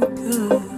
good.